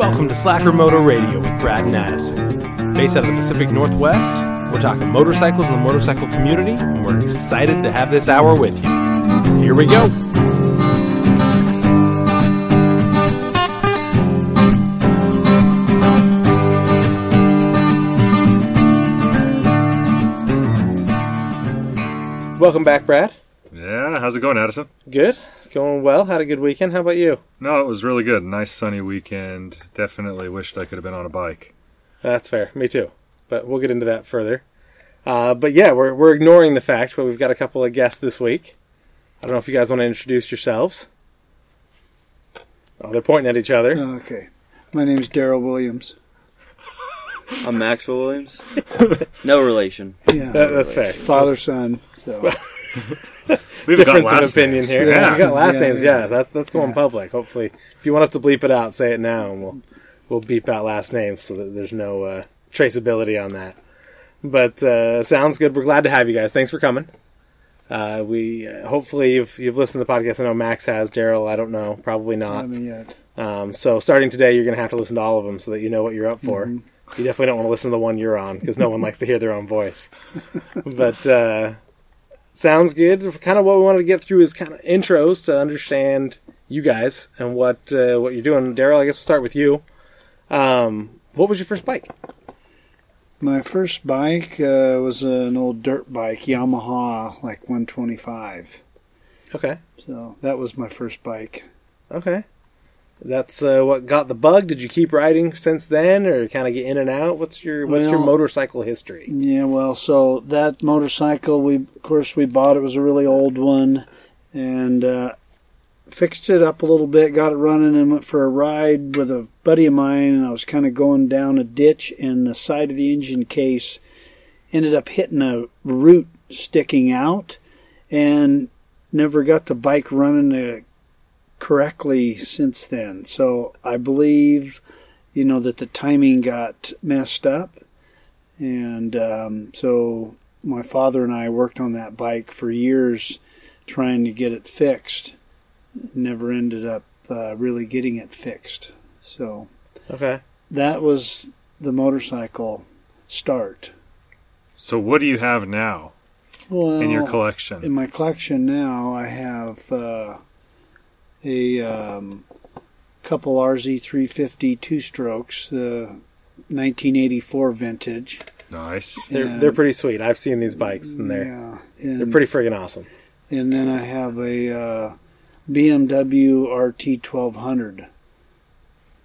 Welcome to Slacker Motor Radio with Brad and Addison. Based out of the Pacific Northwest, we're talking motorcycles and the motorcycle community, and we're excited to have this hour with you. Here we go. Welcome back, Brad. Yeah, how's it going, Addison? Good. Going well. Had a good weekend. How about you? No, it was really good. Nice sunny weekend. Definitely wished I could have been on a bike. That's fair. Me too. But we'll get into that further. Uh, but yeah, we're we're ignoring the fact, but we've got a couple of guests this week. I don't know if you guys want to introduce yourselves. Oh, they're pointing at each other. Okay. My name is Daryl Williams. I'm Maxwell Williams. no relation. Yeah. That- that's fair. Father, son. So We've Difference of opinion here. Yeah. we got last Yeah, names. yeah. Yeah, that's that's going public. Hopefully, if you want us to bleep it out, say it now, and we'll we'll beep out last names so that there's no uh, traceability on that. But uh, sounds good. We're glad to have you guys. Thanks for coming. Uh, we uh, hopefully you've you've listened to the podcast. I know Max has. Daryl, I don't know. Probably I not. yet. Um, so starting today, you're going to have to listen to all of them so that you know what you're up for. You definitely don't want to listen to the one you're on because no one likes to hear their own voice. But uh, sounds good. Kind of what we wanted to get through is kind of intros to understand you guys and what uh, what you're doing. Daryl, I guess we'll start with you. Um, what was your first bike? My first bike uh, was an old dirt bike, Yamaha, like 125. Okay, So that was my first bike. okay. That's uh, what got the bug. Did you keep riding since then, or kind of get in and out? What's your What's your motorcycle history? Yeah, well, so that motorcycle, we of course we bought it was a really old one, and uh, fixed it up a little bit, got it running, and went for a ride with a buddy of mine. And I was kind of going down a ditch, and the side of the engine case ended up hitting a root sticking out, and never got the bike running uh, correctly since then. So I believe, you know, that the timing got messed up. And um, so my father and I worked on that bike for years trying to get it fixed. Never ended up uh, really getting it fixed. So Okay, that was the motorcycle start. So, what do you have now Well, in your collection? in my collection now, I have uh, a um, couple RZ350 two strokes, uh, 1984 vintage. Nice. they're And- they're pretty sweet. I've seen these bikes, and they're Yeah, and, they're pretty friggin' awesome. And then I have a uh, BMW RT1200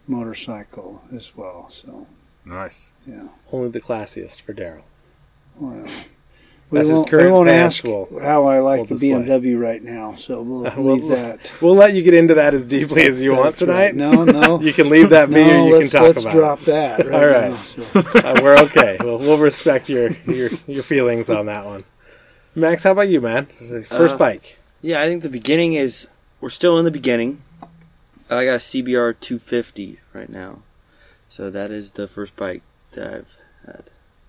motorcycle as well. So Nice. yeah, Only the classiest for Daryl. well. That's we his won't, current we won't ask we'll- how I like we'll the display. BMW right now, so we'll We'll- leave that. We'll let you get into that as deeply as you want That's right. tonight. No, no. you can leave that me, no, or you can let's, talk let's about drop that. Right All right. now, so. Uh, we're okay. We'll, we'll respect your, your your feelings on that one. Max, how about you, man? First Uh, bike. Yeah, I think the beginning is we're still in the beginning. I got a CBR 250 right now, so that is the first bike that I've had.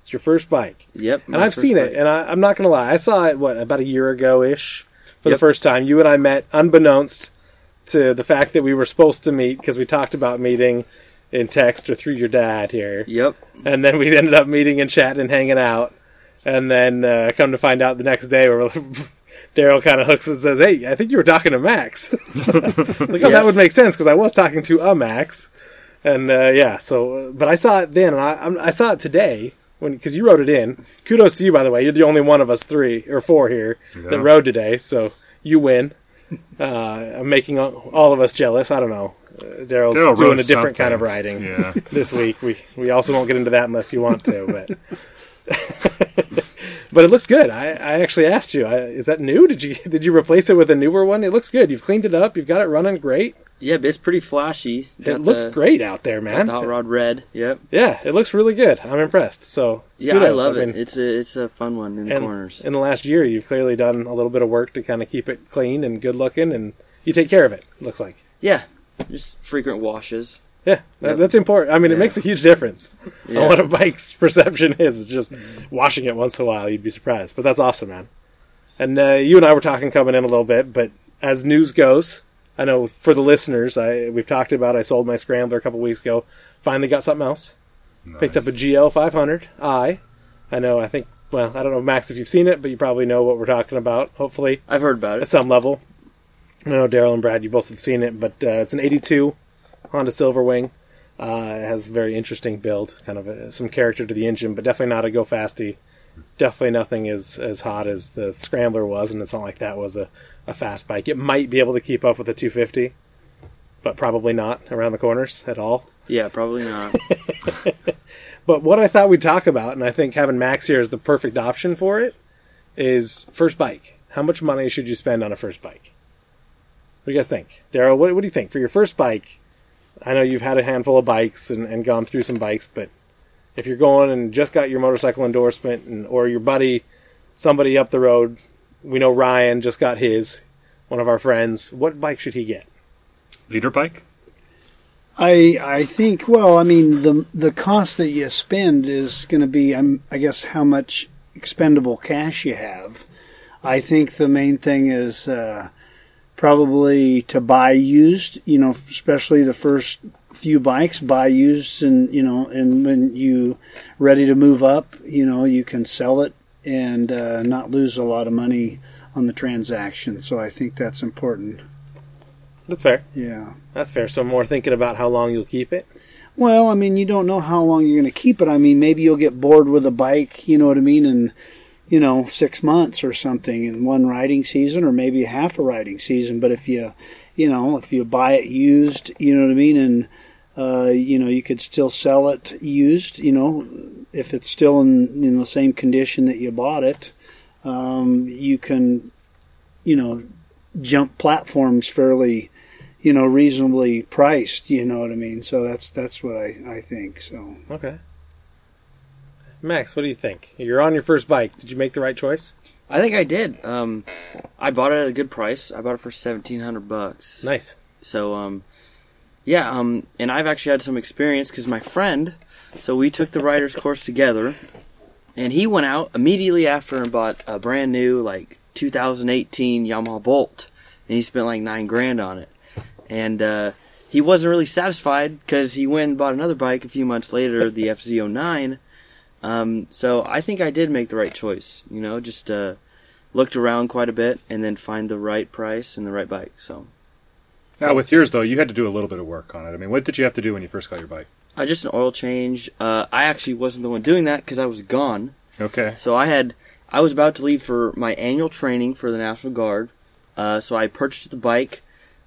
It's your first bike, Yep, and I've seen it. And I, I'm not gonna lie, I saw it what about a year ago ish for the first time. You and I met unbeknownst to the fact that we were supposed to meet because we talked about meeting in text or through your dad here. Yep. and then we ended up meeting and chatting and hanging out. And then uh, come to find out the next day, where Daryl kind of hooks and says, "Hey, I think you were talking to Max." like, oh, that would make sense because I was talking to a Max. And uh, yeah, so uh, but I saw it then, and I I saw it today when because you wrote it in. Kudos to you, by the way. You're the only one of us three or four here that rode today, so you win. Uh, I'm making all of us jealous. I don't know. Uh, Daryl's Daryl doing a different kind of riding Yeah. this week. We we also won't get into that unless you want to, but but it looks good. I, I actually asked you, I, is that new? Did you did you replace it with a newer one? It looks good. You've cleaned it up. You've got it running great. Yep, it's pretty flashy. It looks the- great out there, got man. Hot rod red. Yep. Yeah, it looks really good. I'm impressed. So Yeah, kudos. I love mean, it. It's a it's a fun one in the corners. in the last year, you've clearly done a little bit of work to kind of keep it clean and good looking, and you take care of it. Looks like. yeah, just frequent washes. Yeah, that, that's important. I mean, it makes a huge difference Yeah. on what a bike's perception is. It's just washing it once in a while, you'd be surprised. But that's awesome, man. And uh, you and I were talking coming in a little bit, but as news goes, I know for the listeners, I we've talked about. I sold my Scrambler a couple weeks ago. Finally got something else. Picked up a GL 500 I. I know. I think. Well, I don't know, Max, if you've seen it, but you probably know what we're talking about. Hopefully, I've heard about it at some level. I know Daryl and Brad, you both have seen it, but uh, it's an 82 Honda Silverwing. Uh, it has a very interesting build, kind of a, some character to the engine, but definitely not a go fasty. Definitely nothing as as hot as the Scrambler was, and it's not like that was a, a fast bike. It might be able to keep up with the 250, but probably not around the corners at all. Yeah, probably not. But what I thought we'd talk about, and I think having Max here is the perfect option for it, is first bike. How much money should you spend on a first bike? What do you guys think? Daryl, what, what do you think? For your first bike, I know you've had a handful of bikes and, and gone through some bikes, but if you're going and just got your motorcycle endorsement, and, or your buddy, somebody up the road, we know Ryan just got his, one of our friends, what bike should he get? Liter bike? I I think well, I mean the the cost that you spend is going to be um, I guess how much expendable cash you have. I think the main thing is uh, probably to buy used. You know, especially the first few bikes, buy used, and you know, and when you ready to move up, you know, you can sell it and uh, not lose a lot of money on the transaction. So I think that's important. That's fair. Yeah. That's fair. So more thinking about how long you'll keep it. Well, I mean, you don't know how long you're going to keep it. I mean, maybe you'll get bored with a bike, you know what I mean, in, you know, six months or something in one riding season or maybe half a riding season. But if you, you know, if you buy it used, you know what I mean, and, uh, you know, you could still sell it used, you know, if it's still in, in the same condition that you bought it, um, you can, you know, jump platforms fairly, you know, reasonably priced. You know what I mean? So that's that's what I I think. So Okay. Max, what do you think? You're on your first bike. Did you make the right choice? I think I did. Um, I bought it at a good price. I bought it for seventeen hundred bucks. Nice. So, um, yeah, um, and I've actually had some experience because my friend, so we took the riders course together, and he went out immediately after and bought a brand new, like, 2018 Yamaha Bolt, and he spent like nine grand on it. And, uh, he wasn't really satisfied because he went and bought another bike a few months later, the FZ09. Um, so I think I did make the right choice, you know, just, uh, looked around quite a bit and then find the right price and the right bike, so. Now, with yours, though, you had to do a little bit of work on it. I mean, what did you have to do when you first got your bike? Uh, just an oil change. Uh, I actually wasn't the one doing that because I was gone. Okay. So I had, I was about to leave for my annual training for the National Guard. Uh, so I purchased the bike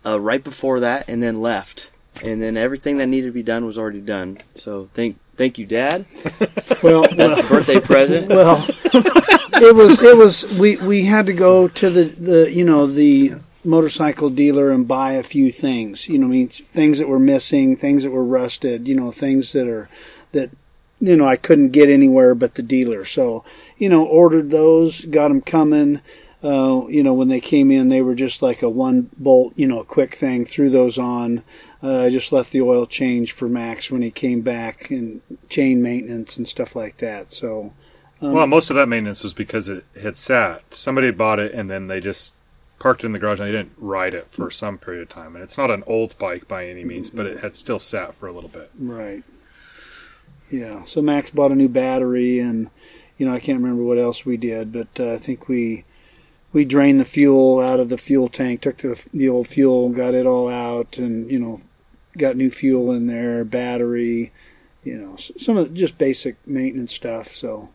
uh, right before that and then left. And then everything that needed to be done was already done. So thank, thank you, Dad. well, That's the birthday present. well, it was it was we we had to go to the the you know the motorcycle dealer and buy a few things. You know, I mean things that were missing, things that were rusted. You know, things that are that you know I couldn't get anywhere but the dealer. So you know, ordered those, got them coming. Uh, you know, when they came in, they were just like a one bolt, you know, a quick thing. Threw those on. Uh, I just left the oil change for Max when he came back and chain maintenance and stuff like that. So. Um, well, most of that maintenance was because it had sat. Somebody bought it and then they just parked it in the garage and they didn't ride it for some period of time. And it's not an old bike by any means, but it had still sat for a little bit. Right. Yeah. So Max bought a new battery, and you know I can't remember what else we did, but uh, I think we we drained the fuel out of the fuel tank, took the the old fuel, got it all out, and you know got new fuel in there, battery, you know some of the, just basic maintenance stuff. So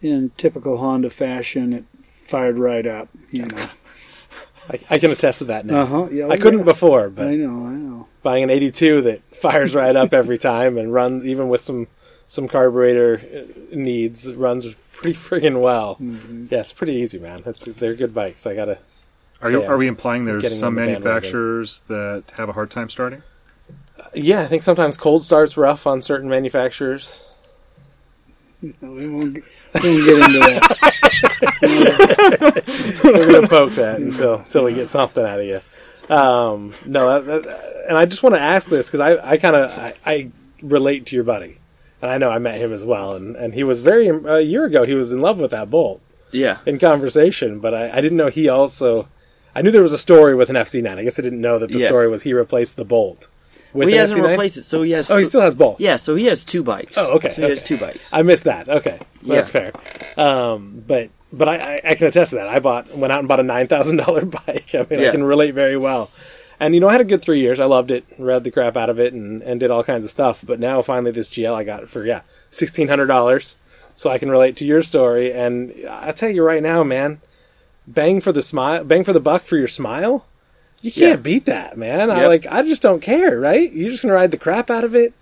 in typical Honda fashion, it fired right up. You know. I, I can attest to that now. Uh huh. Yeah. I couldn't yeah. before, but I know. I know. buying an 82 that fires right up every time and runs even with some some carburetor uh, needs runs pretty friggin' well. Mm-hmm. Yeah, it's pretty easy, man. It's they're good bikes. I gotta. Are, So, you, are we implying there's some the manufacturers that have a hard time starting? Yeah, I think sometimes cold starts rough on certain manufacturers. No, we won't. Get, we won't get into that. We're gonna poke that until until we get something out of you. Um, no, that, that, and I just want to ask this because I, I kind of I, I relate to your buddy, and I know I met him as well, and, and he was very a year ago he was in love with that bolt Yeah. in conversation, but I, I didn't know he also. I knew there was a story with an FZ9. I guess I didn't know that the Yeah. story was he replaced the Bolt with Well, he hasn't FZ9. replaced it, so he has. Oh, he still has both. yeah, so he has two bikes. Oh, okay, So he has two bikes. I missed that. Okay, well, that's fair. Um, but but I, I, I can attest to that. I bought went out and bought a nine thousand dollar bike. I mean, I can relate very well. And you know, I had a good three years. I loved it, read the crap out of it, and, and did all kinds of stuff. But now, finally, this GL I got for yeah sixteen hundred dollars, so I can relate to your story. And I tell you right now, man, bang for the smile, bang for the buck for your smile. You can't Yeah. beat that, man. I like. I just don't care, right? You're just gonna ride the crap out of it.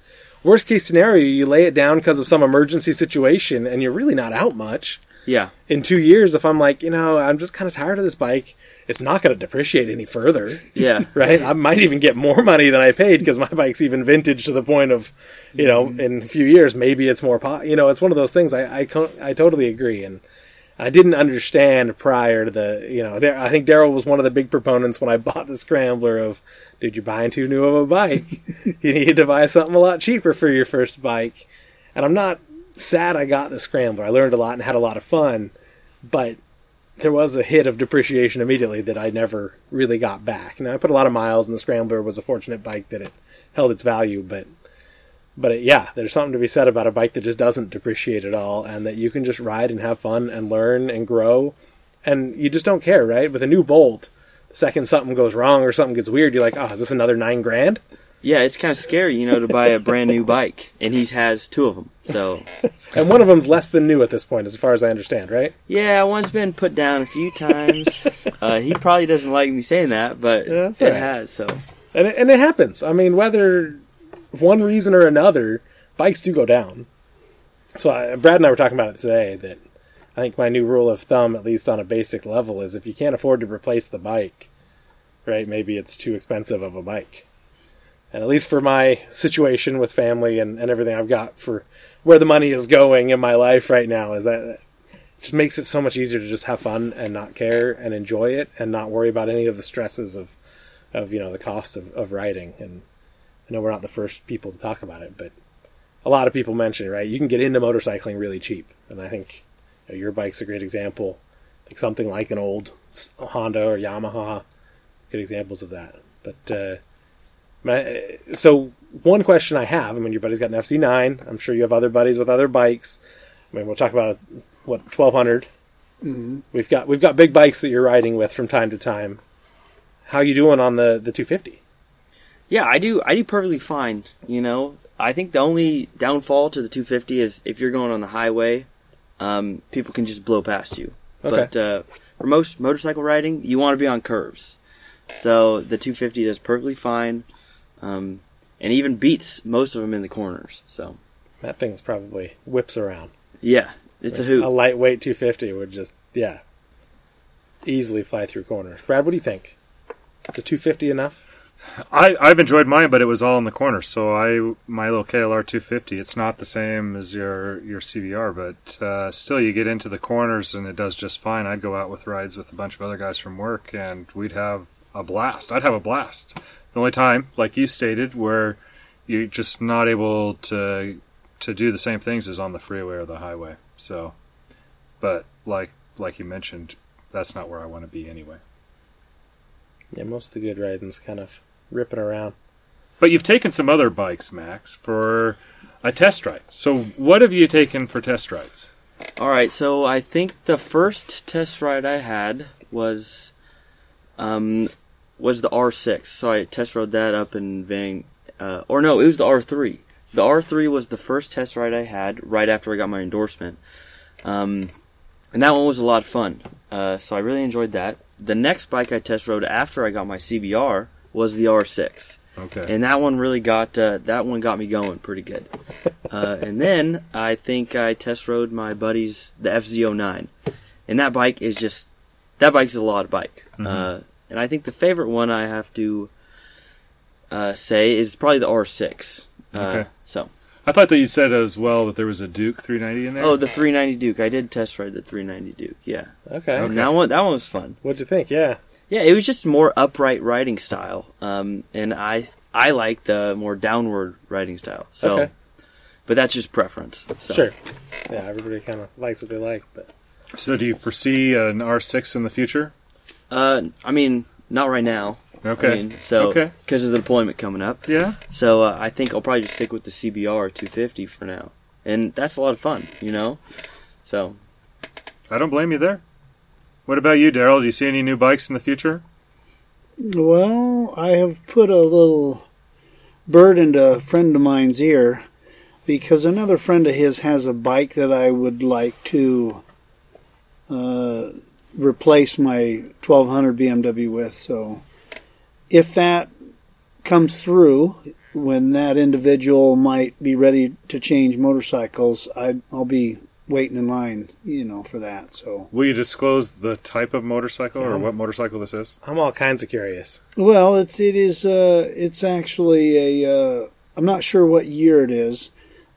Worst case scenario, you lay it down because of some emergency situation, and you're really not out much. Yeah, In two years, if I'm like, you know, I'm just kind of tired of this bike, it's not going to depreciate any further, yeah, right? I might even get more money than I paid because my bike's even vintage to the point of, you know, in a few years maybe it's more. Po- you know, it's one of those things. I I, co- I totally agree, and I didn't understand prior to the, you know, I think Daryl was one of the big proponents when I bought the Scrambler of, dude, you're buying too new of a bike. you need to buy something a lot cheaper for your first bike. And I'm not sad I got the Scrambler. I learned a lot and had a lot of fun, but there was a hit of depreciation immediately that I never really got back. Now I put a lot of miles, and the Scrambler was a fortunate bike that it held its value, but but it, yeah, there's something to be said about a bike that just doesn't depreciate at all, and that you can just ride and have fun and learn and grow, and you just don't care, right? With a new Bolt, the second something goes wrong or something gets weird, you're like, oh, is this another nine grand? yeah. It's kind of scary, you know, to buy a brand new bike, and he has two of them. So And one of them's less than new at this point, as far as I understand, right? yeah, one's been put down a few times. uh, he probably doesn't like me saying that, but Yeah, it right. has. So And it, and it happens. I mean, whether one reason or another, bikes do go down. So I, Brad and I were talking about it today that I think my new rule of thumb, at least on a basic level, is if you can't afford to replace the bike, right? Maybe it's too expensive of a bike. And at least for my situation with family and, and everything I've got for where the money is going in my life right now, is that it just makes it so much easier to just have fun and not care and enjoy it and not worry about any of the stresses of of you know the cost of, of riding and I know we're not the first people to talk about it but a lot of people mention it, right? You can get into motorcycling really cheap. And I think you know, your bike's a great example. I think something like an old Honda or Yamaha good examples of that. But uh, my, so one question I have I mean your buddy's got an FZ9 I'm sure you have other buddies with other bikes. I mean we'll talk about what 1200 we've got we've got big bikes that you're riding with from time to time. How you doing on the the 250 yeah, I do. I do perfectly fine. You know, I think the only downfall to the 250 is if you're going on the highway, um, people can just blow past you. Okay. But uh, for most motorcycle riding, you want to be on curves. So the 250 does perfectly fine, um, and even beats most of them in the corners. So that thing's probably whips around yeah, it's a hoot. a lightweight 250 would just yeah easily fly through corners brad what do you think is the 250 enough I, I've enjoyed mine, but it was all in the corner. So I my little KLR 250. It's not the same as your your CBR, but uh, still, you get into the corners and it does just fine. I'd go out with rides with a bunch of other guys from work, and we'd have a blast. I'd have a blast. The only time, like you stated, where you're just not able to to do the same things as on the freeway or the highway. So, but like like you mentioned, that's not where I want to be anyway. yeah most of the good riding's kind of ripping around But you've taken some other bikes, Max, for a test ride. So what have you taken for test rides? All right, so I think the first test ride I had was um was the R6. So I test rode that up in Van uh, or no, it was the R3. The R3 was the first test ride I had right after I got my endorsement. Um and that one was a lot of fun. Uh, so I really enjoyed that. The next bike I test rode after I got my CBR was the R6 Okay. and that one really got uh, that one got me going pretty good. Uh, and then I think I test rode my buddy's the FZ09, and that bike is just that bike's a lot of bike. Uh, and I think the favorite one I have to uh, say is probably the R6. Uh, Okay. So I thought that you said as well that there was a Duke 390 in there. oh, the 390 Duke. I did test ride the 390 Duke. Yeah, okay and that one that one was fun. what'd you think yeah Yeah, it was just more upright riding style, um, and I I like the more downward riding style. So, Okay. but that's just preference. So. sure yeah everybody kind of likes what they like but So do you foresee an R6 in the future? Uh, I mean, not right now. Okay. I mean, so Okay. because of the deployment coming up. Yeah. So uh, I think I'll probably just stick with the CBR 250 for now, and that's a lot of fun, you know. So I don't blame you there. What about you, Daryl? Do you see any new bikes in the future? Well, I have put a little bird into a friend of mine's ear because another friend of his has a bike that I would like to uh, replace my 1200 BMW with. So, if that comes through, when that individual might be ready to change motorcycles, I, I'll be waiting in line, you know, for that. So. Will you disclose the type of motorcycle or what motorcycle this is? I'm all kinds of curious. Well, it's it is uh, it's actually a uh, I'm not sure what year it is,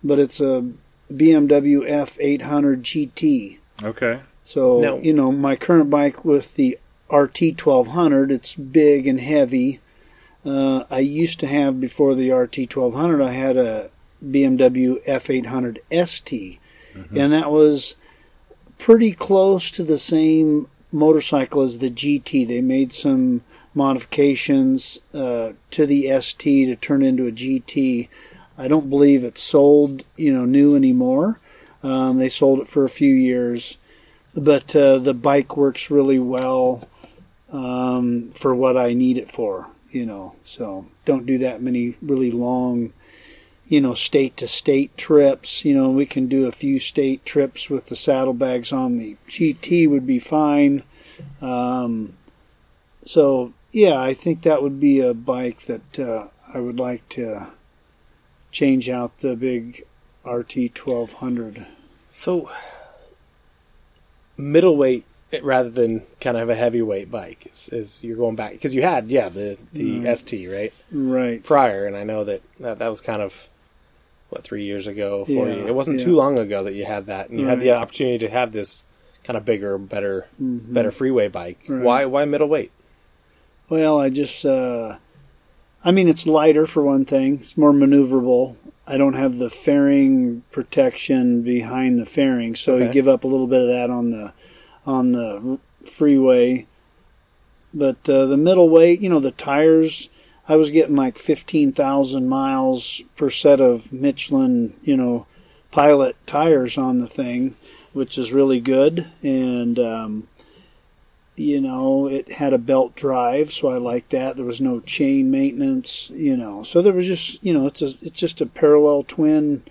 but it's a BMW F800 GT. Okay. So No. you know my current bike with the RT 1200, it's big and heavy. Uh, I used to have before the RT 1200, I had a BMW F800 ST, and that was pretty close to the same motorcycle as the GT. They made some modifications uh, to the ST to turn into a GT. I don't believe it's sold, you know, new anymore. Um, they sold it for a few years, but uh, the bike works really well um, for what I need it for. You know, so don't do that many really long, you know, state to state trips. You know, we can do a few state trips with the saddlebags on. The GT would be fine. Um, so yeah, I think that would be a bike that uh, I would like to change out the big RT twelve hundred. So, middleweight rather than kind of a heavyweight bike is, is you're going back because you had yeah the the Mm. ST right Right. prior, and I know that that, that was kind of what three years ago, four Yeah, years. It wasn't yeah. too long ago that you had that, and you had the opportunity to have this kind of bigger, better, Mhm. better freeway bike. Right. Why why middleweight? Well, I just, uh, I mean, it's lighter for one thing. It's more maneuverable. I don't have the fairing protection behind the fairing, so you give up a little bit of that on the on the freeway. But uh, the middleweight, you know, the tires. I was getting like fifteen thousand miles per set of Michelin, you know, pilot tires on the thing, which is really good. And um, you know, it had a belt drive, so I liked that. There was no chain maintenance, you know. So there was just, you know, it's a it's just a parallel twin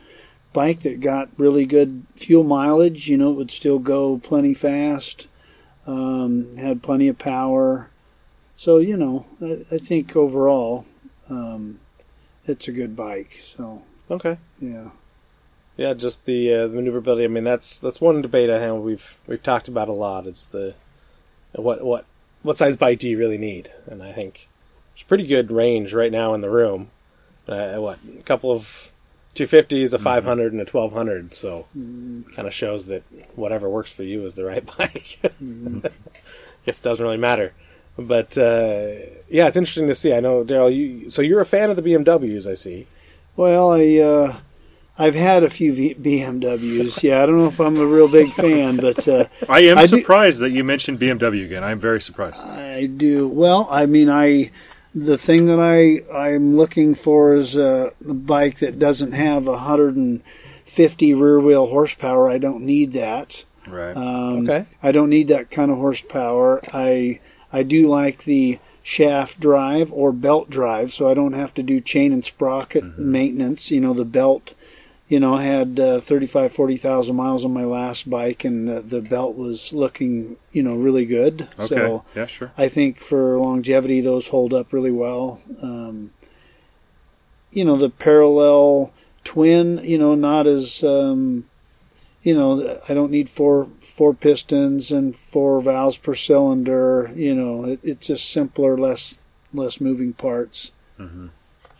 bike that got really good fuel mileage. You know, it would still go plenty fast. Um, had plenty of power. So you know, I, I think overall, um, it's a good bike. So Okay, yeah, yeah, just the uh, the maneuverability. I mean, that's that's one debate I know we've we've talked about a lot. Is the what what what size bike do you really need? And I think it's pretty good range right now in the room. Uh, what a couple of 250s, a 500, and a 1200. So kind of shows that whatever works for you is the right bike. Guess it doesn't really matter. But uh, yeah, it's interesting to see. I know Daryl. You so you're a fan of the BMWs. I see. Well, I uh, I've had a few v- BMWs. Yeah, I don't know if I'm a real big fan, but uh, I am I do- surprised that you mentioned BMW again. I'm very surprised. I do. Well, I mean, I the thing that I I'm looking for is a bike that doesn't have 150 rear wheel horsepower. I don't need that. Right. Um, Okay. I don't need that kind of horsepower. I I do like the shaft drive or belt drive, so I don't have to do chain and sprocket maintenance. You know, the belt. You know, I had uh, 35, 40,000 miles on my last bike, and uh, the belt was looking, you know, really good. okay. So yeah, sure. I think for longevity, those hold up really well. Um, you know, the parallel twin, you know, not as, um, you know, I don't need four four pistons and four valves per cylinder. You know, it, it's just simpler, less less moving parts. Mhm.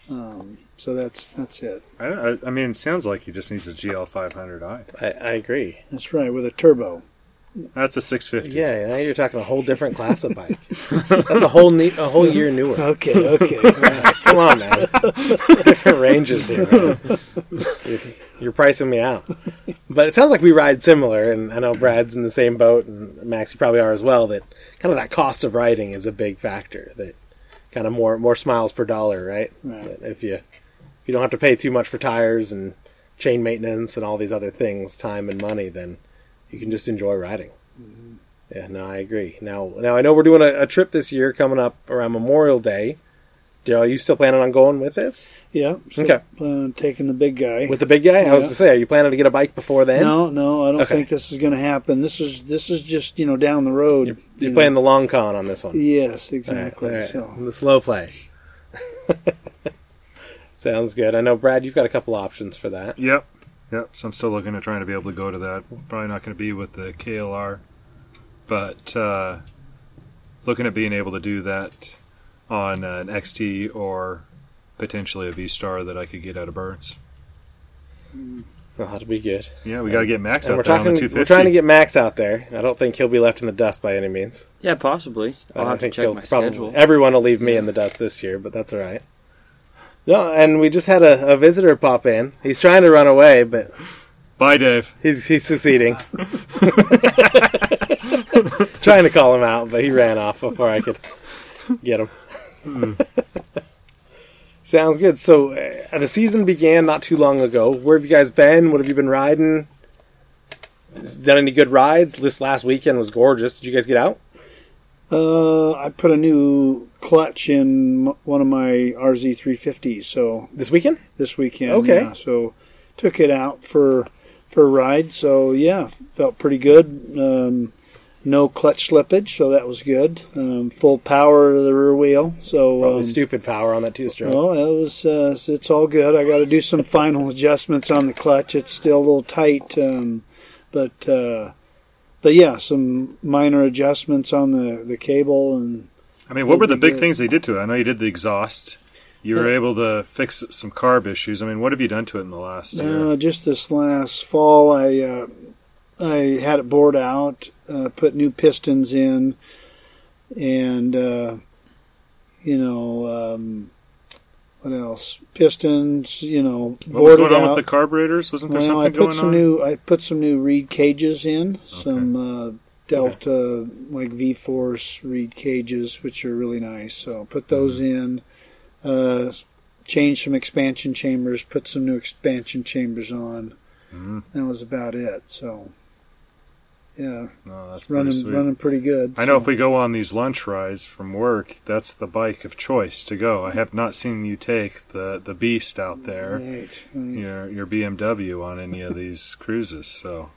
Um, so that's that's it. I, I, I mean, it sounds like he just needs a GL 500i. I, I agree. That's right with a turbo. That's a 650. Yeah, now you're talking a whole different class of bike. That's a whole neat, a whole year newer. Okay, okay. Come on, man. Different ranges here. Man. You're, you're pricing me out. But it sounds like we ride similar, and I know Brad's in the same boat, and Max, you probably are as well. That kind kind of that cost of riding is a big factor. That kind of more more smiles per dollar, right? Right. If you if you don't have to pay too much for tires and chain maintenance and all these other things, time and money, then you can just enjoy riding. Yeah, no, I agree. Now, now I know we're doing a, a trip this year coming up around Memorial Day. Daryl, are you still planning on going with this? Yeah. Okay. Plan on taking the big guy. With the big guy? I was Yeah. to say, are you planning to get a bike before then? no, no, I don't Okay. think this is going to happen. This is this is just you know down the road. You're, you you're know. playing the long con on this one. Yes, All right, exactly. all right. So The slow play. Sounds good. I know, Brad, you've got a couple options for that. Yep. Yep. So I'm still looking at trying to be able to go to that. Probably not going to be with the KLR, but uh, looking at being able to do that on an XT or potentially a V Star that I could get out of Burns. Oh, that'll be good. Yeah, we got to get Max And out we're there on talking. the 250. We're trying to get Max out there. I don't think he'll be left in the dust by any means. Yeah, possibly. I'll I have to think check my probably- schedule. Everyone will leave me in the dust this year, but that's all right. No, and we just had a, a visitor pop in. He's trying to run away, but Bye, Dave. he's he's succeeding. trying to call him out, but he ran off before I could get him. Sounds good. So uh, the season began not too long ago. Where have you guys been? What have you been riding? Done any good rides? This last weekend was gorgeous. Did you guys get out? Uh, I put a new clutch in one of my RZ 350s. So This weekend? this weekend, Okay. yeah, so took it out for for a ride. So yeah, felt pretty good. Um, no clutch slippage, so that was good. Um, full power to the rear wheel. So Probably um, stupid power on that two stroke. Oh, it was. Uh, it's all good. I got to do some final adjustments on the clutch. It's still a little tight, um, but uh, but yeah, some minor adjustments on the the cable and I mean, what were the big good. things they did to it? I know you did the exhaust. You were able to fix some carb issues. I mean, what have you done to it in the last year? uh, just this last fall, I uh, I had it bored out, uh, put new pistons in, and uh, you know um, what else? Pistons, you know, What was going on out. with the carburetors? Wasn't there Well, I put going some on? new. I put some new reed cages in. Some uh, Delta like V Force reed cages, which are really nice. So put those Mm-hmm. in. Uh, changed some expansion chambers. Put some new expansion chambers on. Mhm. That was about it. So yeah, No, that's it's running running pretty good. I know if we go on these lunch rides from work, that's the bike of choice to go. I have not seen you take the, the Beast out there, Right, right. your your BMW on any of these cruises. So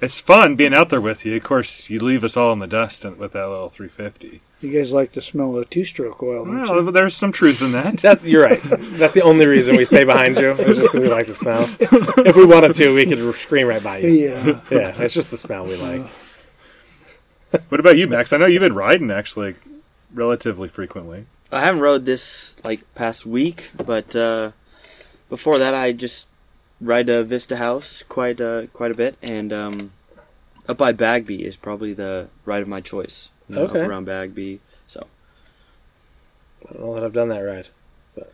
it's fun being out there with you. Of course, you leave us all in the dust with that little 350. You guys like the smell of two-stroke oil, don't Well, you? there's some truth in that. That you're right. That's the only reason we stay behind you. It's just because we like the smell. If we wanted to, we could scream right by you. Yeah. Yeah, it's just the smell we like. What about you, Max? I know you've been riding actually relatively frequently. I haven't rode this like past week, but uh, before that, I just ride a Vista House quite uh, quite a bit, and um, up by Bagby is probably the ride of my choice. you know, Okay. up around Bagby. So I don't know that I've done that ride. But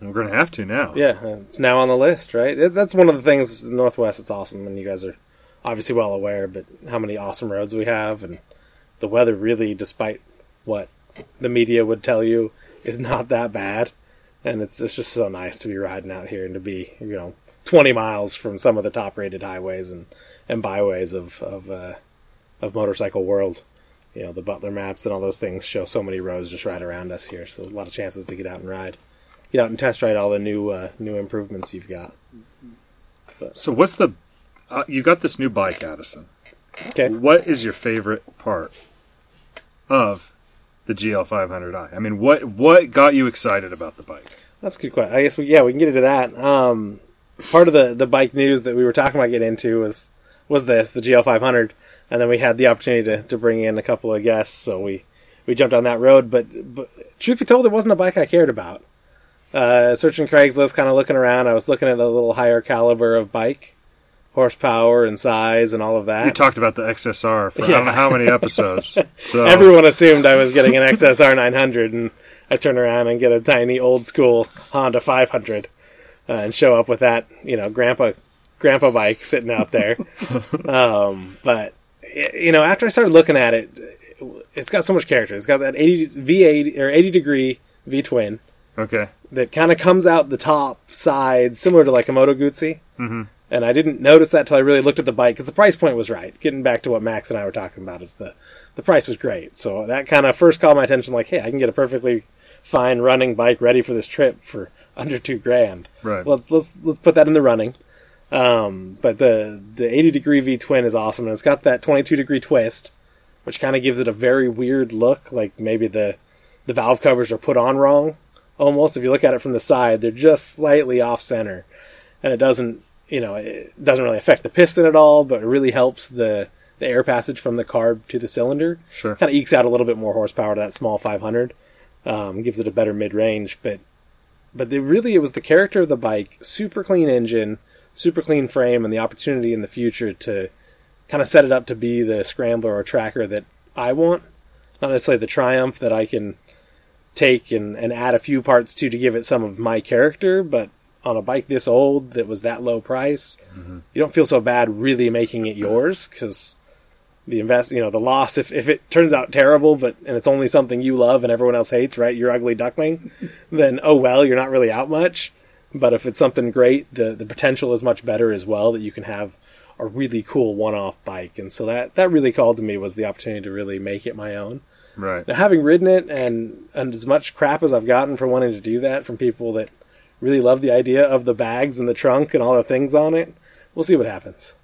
we're going to have to now. Yeah, it's now on the list, right? It, that's one of the things in the Northwest. It's awesome, and you guys are obviously well aware. But how many awesome roads we have, and the weather really, despite what the media would tell you, is not that bad. And it's it's just so nice to be riding out here and to be you know 20 miles from some of the top rated highways and and byways of of uh, of motorcycle world. You know the Butler maps and all those things show so many roads just right around us here, so a lot of chances to get out and ride get out and test ride all the new uh, new improvements you've got. So what's the? Uh, you got this new bike, Addison. Okay. What is your favorite part of the GL500i? I mean, what what got you excited about the bike? That's a good question. I guess we yeah we can get into that. Um, part of the the bike news that we were talking about getting into was was this the GL 500, and then we had the opportunity to, to bring in a couple of guests, so we we jumped on that road. But but truth be told, it wasn't a bike I cared about. Uh, searching Craigslist, kind of looking around, I was looking at a little higher caliber of bike, horsepower and size and all of that. You talked about the XSR for I don't know how many episodes. So Everyone assumed I was getting an XSR 900, and I turn around and get a tiny old school Honda 500, uh, and show up with that, you know, grandpa grandpa bike sitting out there. um, but you know, after I started looking at it, it's got so much character. It's got that 80 V80 or 80 degree V twin Okay. that kind of comes out the top side, similar to like a Moto Guzzi. Mm-hmm. And I didn't notice that till I really looked at the bike because the price point was right. Getting back to what Max and I were talking about is the the price was great. So that kind of first caught my attention. Like, hey, I can get a perfectly fine running bike ready for this trip for under two grand. Right. Let's let's let's put that in the running. Um, but the the 80 degree V twin is awesome, and it's got that 22 degree twist, which kind of gives it a very weird look. Like maybe the the valve covers are put on wrong. Almost, if you look at it from the side, they're just slightly off center, and it doesn't you know it doesn't really affect the piston at all, but it really helps the the air passage from the carb to the cylinder. Sure. Kind of ekes out a little bit more horsepower to that small 500. Um, gives it a better mid range, but but they really it was the character of the bike, super clean engine, super clean frame, and the opportunity in the future to kind of set it up to be the scrambler or tracker that I want. Not necessarily the Triumph that I can take and, and add a few parts to to give it some of my character, but on a bike this old that was that low price, mm-hmm. you don't feel so bad really making it yours because the invest, you know, the loss if, if it turns out terrible, but and it's only something you love and everyone else hates, right? You're ugly duckling, then oh well, you're not really out much. But if it's something great, the the potential is much better as well that you can have a really cool one-off bike, and so that that really called to me was the opportunity to really make it my own. Right. Now, having ridden it and and as much crap as I've gotten for wanting to do that from people that really love the idea of the bags and the trunk and all the things on it, we'll see what happens.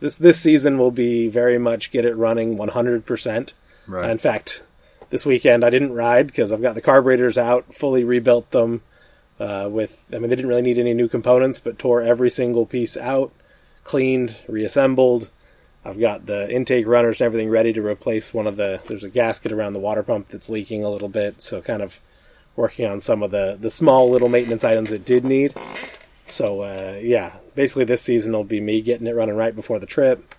This this season will be very much get it running 100%. Right. In fact, this weekend I didn't ride because I've got the carburetors out, fully rebuilt them uh, with. I mean, they didn't really need any new components, but tore every single piece out, cleaned, reassembled. I've got the intake runners and everything ready to replace one of the. There's a gasket around the water pump that's leaking a little bit, so kind of working on some of the the small little maintenance items it did need. So uh, yeah, basically this season will be me getting it running right before the trip,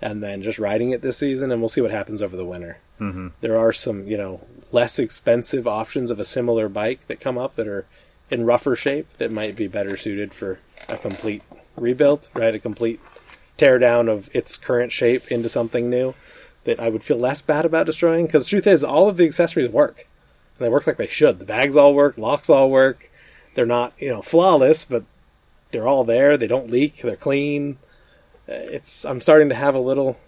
and then just riding it this season, and we'll see what happens over the winter. Mm-hmm. There are some you know less expensive options of a similar bike that come up that are in rougher shape that might be better suited for a complete rebuild, right? A complete tear down of its current shape into something new that I would feel less bad about destroying. Because the truth is, all of the accessories work. They work like they should. The bags all work, locks all work. They're not, you know, flawless, but they're all there. They don't leak. They're clean. It's. I'm starting to have a little,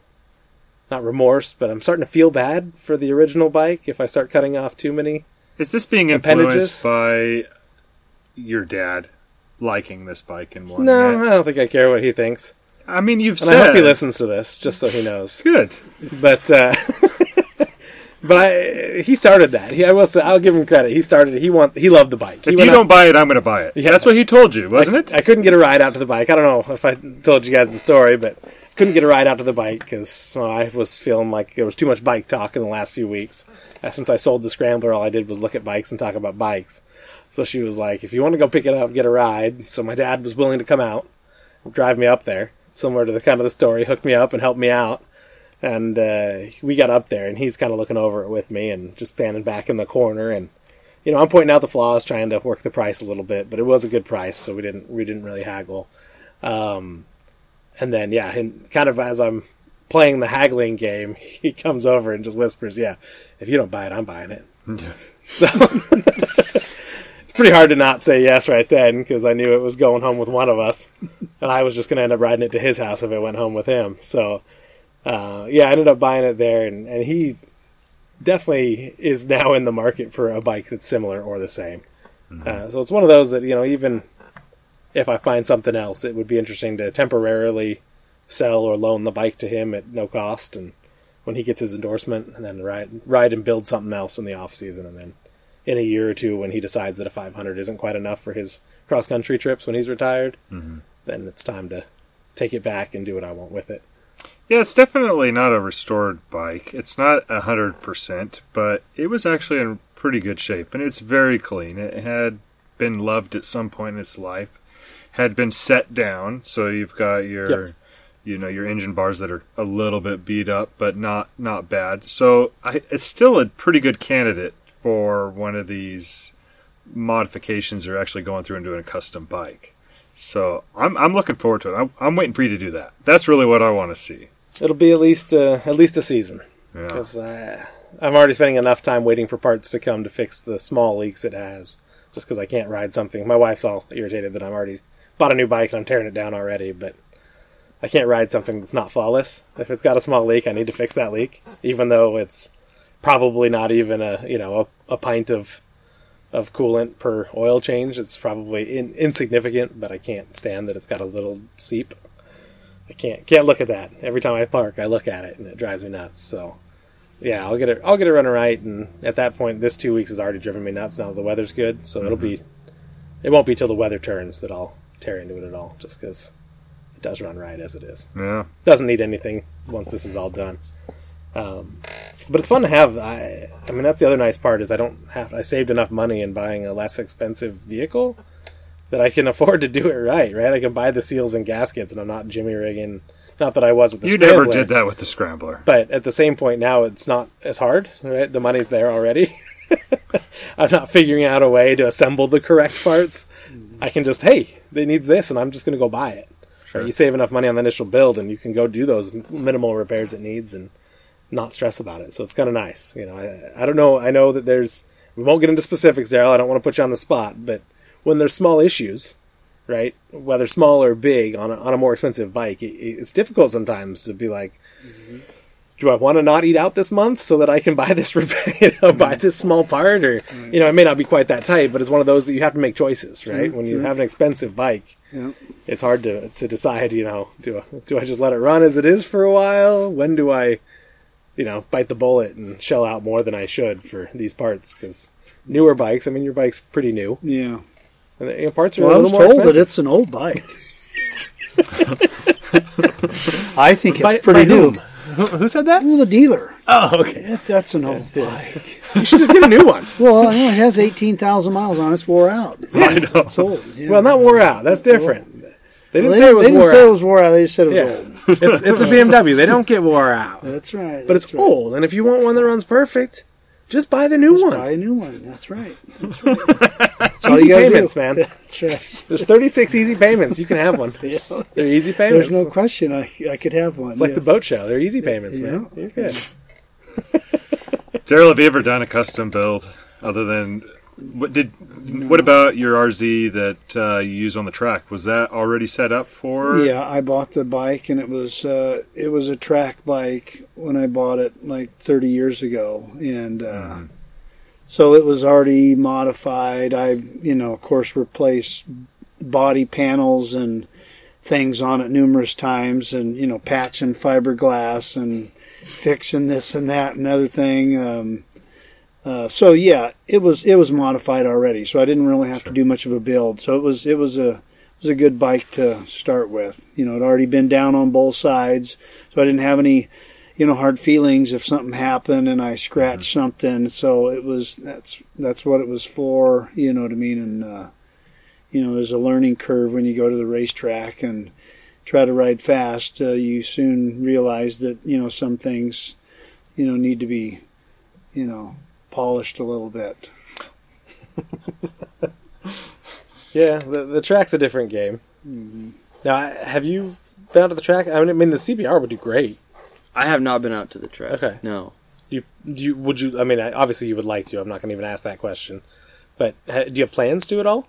not remorse, but I'm starting to feel bad for the original bike if I start cutting off too many. Is this being influenced by your dad liking this bike and wanting No, it? I don't think I care what he thinks. I mean, you've And said I hope he listens to this, just so he knows. Good. but uh, but I, he started that. He, I will say, I'll give him credit. He started. He want. He loved the bike. He If you don't buy it, I'm going to buy it. Yeah. That's what he told you, wasn't I, it? I couldn't get a ride out to the bike. I don't know if I told you guys the story, but couldn't get a ride out to the bike because well, I was feeling like there was too much bike talk in the last few weeks. Uh, since I sold the Scrambler, all I did was look at bikes and talk about bikes. So she was like, "If you want to go pick it up, get a ride." So my dad was willing to come out, drive me up there, similar to the kind of the story, hook me up and help me out. And uh, we got up there, and he's kind of looking over it with me, and just standing back in the corner, and you know, I'm pointing out the flaws, trying to work the price a little bit, but it was a good price, so we didn't we didn't really haggle. Um, and then yeah, and kind of as I'm playing the haggling game, he comes over and just whispers, "Yeah, if you don't buy it, I'm buying it." So it's pretty hard to not say yes right then because I knew it was going home with one of us, and I was just going to end up riding it to his house if it went home with him. So uh, yeah, I ended up buying it there, and, and he definitely is now in the market for a bike that's similar or the same. Uh, so it's one of those that you know, even if I find something else, it would be interesting to temporarily sell or loan the bike to him at no cost, and when he gets his endorsement, and then ride ride and build something else in the off season, and then in a year or two when he decides that a 500 isn't quite enough for his cross country trips when he's retired, then it's time to take it back and do what I want with it. Yeah, it's definitely not a restored bike. It's not a hundred percent, but it was actually in pretty good shape, and it's very clean. It had been loved at some point in its life, had been set down, so you've got your, Yep. you know, your engine bars that are a little bit beat up, but not not bad. So I, it's still a pretty good candidate for one of these modifications or actually going through and doing a custom bike. So I'm I'm looking forward to it. I'm, I'm waiting for you to do that. That's really what I want to see. It'll be at least uh, at least a season. Yeah. because uh, I'm already spending enough time waiting for parts to come to fix the small leaks it has. Just because I can't ride something. My wife's all irritated that I'm already bought a new bike and I'm tearing it down already, but I can't ride something that's not flawless. If it's got a small leak, I need to fix that leak, even though it's probably not even a you know a, a pint of of coolant per oil change. It's probably in, insignificant, but I can't stand that it's got a little seep. I can't can't look at that. Every time I park, I look at it and it drives me nuts. So yeah, I'll get it. I'll get it running right, and at that point, this two weeks has already driven me nuts. Now the weather's good, so it'll be. It won't be till the weather turns that I'll tear into it at all, just because it does run right as it is. Yeah. Doesn't need anything once this is all done. Um, but it's fun to have. I, I mean, that's the other nice part is I don't have. I saved enough money in buying a less expensive vehicle that I can afford to do it right. Right, I can buy the seals and gaskets, and I'm not jimmy rigging. Not that I was with the You never Scrambler. did that with the scrambler. But at the same point now, it's not as hard. Right, the money's there already. I'm not figuring out a way to assemble the correct parts. I can just, hey, it needs this, and I'm just going to go buy it. Right, You save enough money on the initial build, and you can go do those minimal repairs it needs, and not stress about it. So it's kind of nice. You know, I, I don't know. I know that there's. We won't get into specifics, Daryl. I don't want to put you on the spot, but when there's small issues, right, whether small or big, on a, on a more expensive bike, it, it's difficult sometimes to be like, mm-hmm. do I want to not eat out this month so that I can buy this you know, buy mm-hmm. this small part, or mm-hmm. you know, it may not be quite that tight, but it's one of those that you have to make choices, right? when you have an expensive bike, Yeah. it's hard to to decide. You know, do I, do I just let it run as it is for a while? When do I, you know, bite the bullet and shell out more than I should for these parts? Because newer bikes, I mean, your bike's pretty new, Yeah. And the you know, parts are Well, a I little was more told that it's an old bike. I think it's By- pretty by new. Who, who said that? Well, the dealer. Oh, okay. That, that's an old bike. You should just get a new one. Well, you know, it has 18,000 miles on it. It's wore out. Yeah, I know. It's old. Yeah. Well, not wore out. That's different. They didn't Well, say it was they didn't wore say out. it was wore out. They just said it was Yeah. old. it's, it's a BMW. They don't get wore out. That's right. But it's right. old, and if you want one that runs perfect, just buy the new Just one. buy a new one. That's right. That's right. That's Easy payments, do. man. That's right. There's 36 easy payments. You can have one. Yeah. They're easy payments. There's no question I, I could have one. it's like yes. the boat show. They're easy payments, man. Yeah. You're good. Daryl, have you ever done a custom build other than what did? What about your RZ that uh, you use on the track? Was that already set up for? Yeah, I bought the bike, and it was uh, it was a track bike when I bought it like 30 years ago, and uh, Mm-hmm. so it was already modified. I, you know, of course, replaced body panels and things on it numerous times, and you know, patching fiberglass and fixing this and that and other thing. Um, uh, so yeah, it was it was modified already, so I didn't really have to do much of a build. So it was it was a it was a good bike to start with. You know, it already been down on both sides, so I didn't have any, you know, hard feelings if something happened and I scratched something. So it was that's that's what it was for. You know what I mean? And uh, you know, there's a learning curve when you go to the racetrack and try to ride fast. Uh, you soon realize that you know some things, you know, need to be, you know, polished a little bit. Yeah, the, the track's a different game. Now, have you been out to the track? I mean, I mean, the CBR would do great. I have not been out to the track. Okay. No. Do you, do you, would you? I mean, obviously you would like to. I'm not going to even ask that question. But do you have plans to at all?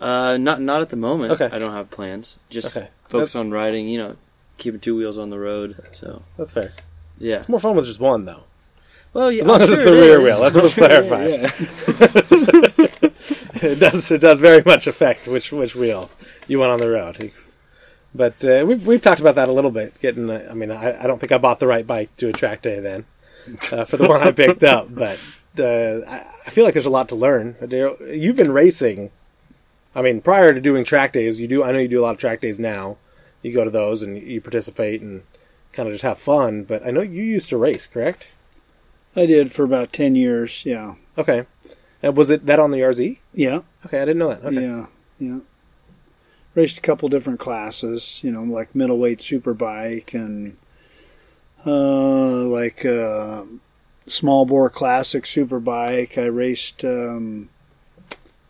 Uh, not not at the moment. Okay. I don't have plans. Just Okay. focus on riding. You know, keeping two wheels on the road. So That's fair. yeah. It's more fun with just one, though. Well, yeah. As long I'm as it's the it rear is. wheel. Let's, let's clarify. Yeah. it does. It does very much affect which which wheel you want on the road. But uh, we've we've talked about that a little bit. Getting, uh, I mean, I, I don't think I bought the right bike to a track day then uh, for the one I picked up. But uh, I, I feel like there's a lot to learn. You've been racing. I mean, prior to doing track days, you do. I know you do a lot of track days now. You go to those and you participate and kind of just have fun. But I know you used to race, correct? I did for about ten years. Yeah, Okay. And was it that on the RZ? yeah, Okay, I didn't know that. Okay. yeah, yeah. Raced a couple different classes. You know, like middleweight superbike and uh, like uh, small bore classic superbike. I raced um,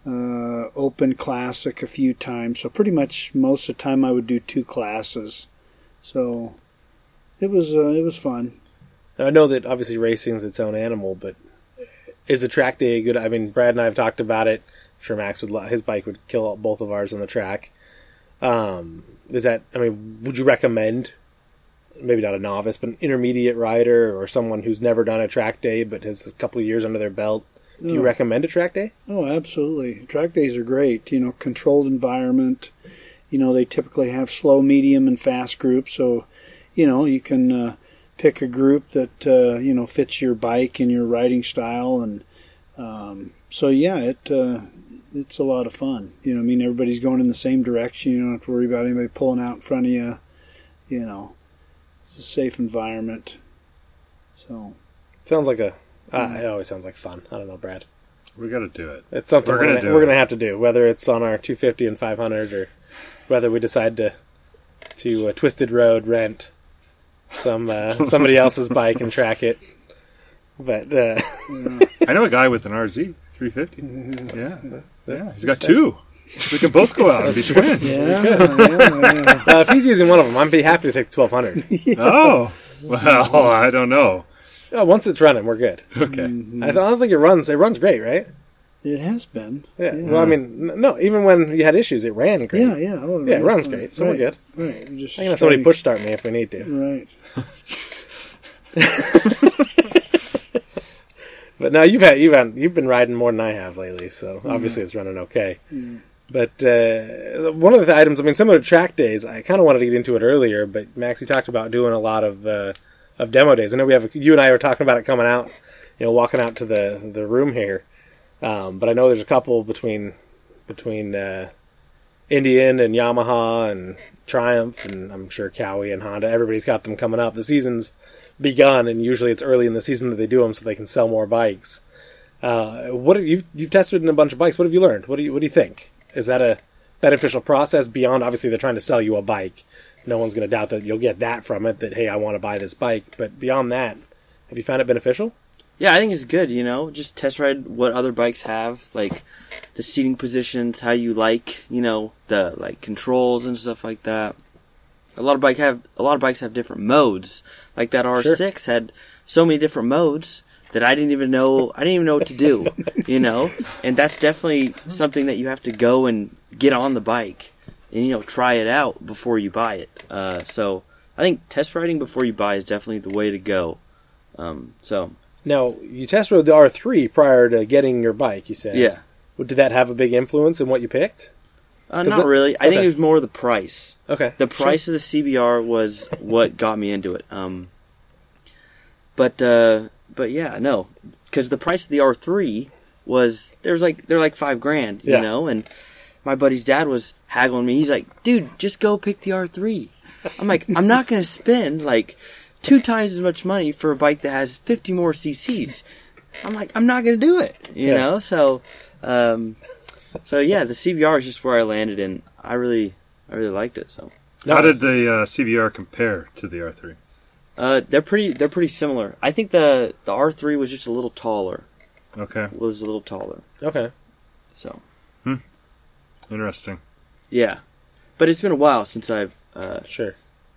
uh, open classic a few times. So pretty much most of the time I would do two classes. So it was uh, it was fun. Now, I know that obviously racing is its own animal, but is a track day good? I mean, Brad and I have talked about it. I'm sure Max would his bike would kill both of ours on the track. Um, is that? I mean, would you recommend? Maybe not a novice, but an intermediate rider or someone who's never done a track day but has a couple of years under their belt. Do you No. recommend a track day? Oh, absolutely. Track days are great. You know, controlled environment. You know, they typically have slow, medium, and fast groups. So, you know, you can uh, pick a group that uh, you know fits your bike and your riding style, and um, so yeah, it uh, it's a lot of fun. You know, I mean, everybody's going in the same direction. You don't have to worry about anybody pulling out in front of you. You know, it's a safe environment. So, Sounds like a. Uh, it always sounds like fun. I don't know, Brad. We got to do it. It's something We're we're, gonna gonna, we're it. gonna have to do, whether it's on our 250 and 500 or whether we decide to to a Twisted Road rent some uh, somebody else's bike and track it. But uh, I know a guy with an RZ 350. Yeah, yeah, he's got two. We can both go out and be twins. yeah, yeah, yeah. uh, if he's using one of them, I'd be happy to take the 1200. Oh, well, I don't know. Oh, once it's running, we're good. Okay. I, th- I don't think it runs. It runs great, right? It has been. Yeah. Well, I mean, n- no. Even when you had issues, it ran great. Yeah, yeah. Oh, Yeah, it runs great, so we're good. Right. We're Just I can have somebody push start me if we need to. Right. But now you've had you've had you've been riding more than I have lately, so obviously it's running okay. But uh, one of the items, I mean, similar to track days, I kind of wanted to get into it earlier, but Max, you talked about doing a lot of uh, of demo days. I know we have a, you and I were talking about it coming out, you know, walking out to the the room here. Um, but I know there's a couple between between uh, Indian and Yamaha and Triumph, and I'm sure Kawi and Honda. Everybody's got them coming up. The season's begun, and usually it's early in the season that they do them so they can sell more bikes. Uh, what have you've you've tested in a bunch of bikes? What have you learned? What do you what do you think? Is that a beneficial process beyond obviously they're trying to sell you a bike? No one's going to doubt that you'll get that from it. That hey, I want to buy this bike. But beyond that, have you found it beneficial? Yeah, I think it's good, you know, just test ride what other bikes have, like the seating positions, how you like, you know, the like controls and stuff like that. A lot of bike have a lot of bikes have different modes. Like that R6 had so many different modes that I didn't even know I didn't even know what to do, you know? And that's definitely something that you have to go and get on the bike and you know, try it out before you buy it. Uh, so I think test riding before you buy is definitely the way to go. Um, so Now you test rode the R3 prior to getting your bike. You said, yeah. Did that have a big influence in what you picked? Uh, not it- really. I think it was more the price. Okay, The price of the CBR was what got me into it. Um, but uh, but yeah, no, because the price of the R3 was there's like they're like five grand, you Yeah. know. And my buddy's dad was haggling me. He's like, "Dude, just go pick the R3." I'm like, "I'm not gonna spend like two times as much money for a bike that has 50 more CCs." I'm like, "I'm not gonna do it," you Yeah. know. So, um, so yeah, the CBR is just where I landed, and I really I really liked it. So. How did the uh, CBR compare to the R3? Uh, they're pretty. They're pretty similar. I think the the R three was just a little taller. Okay, Was a little taller. okay. So Hmm. interesting. yeah, but it's been a while since I've uh, Sure.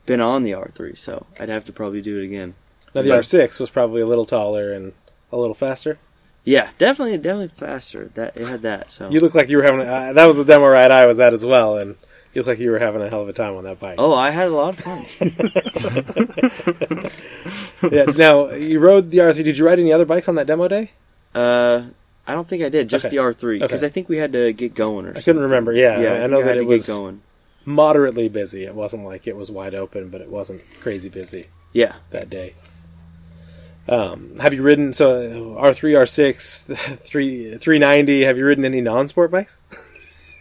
Been on the R three, so I'd have to probably do it again. Now the But- R6 was probably a little taller and a little faster. Yeah, definitely, definitely faster. That it had that. So You look like you were having. Uh, that was the demo ride I was at as well, and you look like you were having a hell of a time on that bike. oh, I had a lot of fun. yeah. Now you rode the R3. Did you ride any other bikes on that demo day? uh, I don't think I did. Just Okay. the R three because Okay. I think we had to get going or. Something. I couldn't remember. Yeah, Yeah, I, think know that to it was get going. Moderately busy. It wasn't like it was wide open, but it wasn't crazy busy Yeah. that day. Um, have you ridden so R three, R six, three three ninety? Have you ridden any non-sport bikes?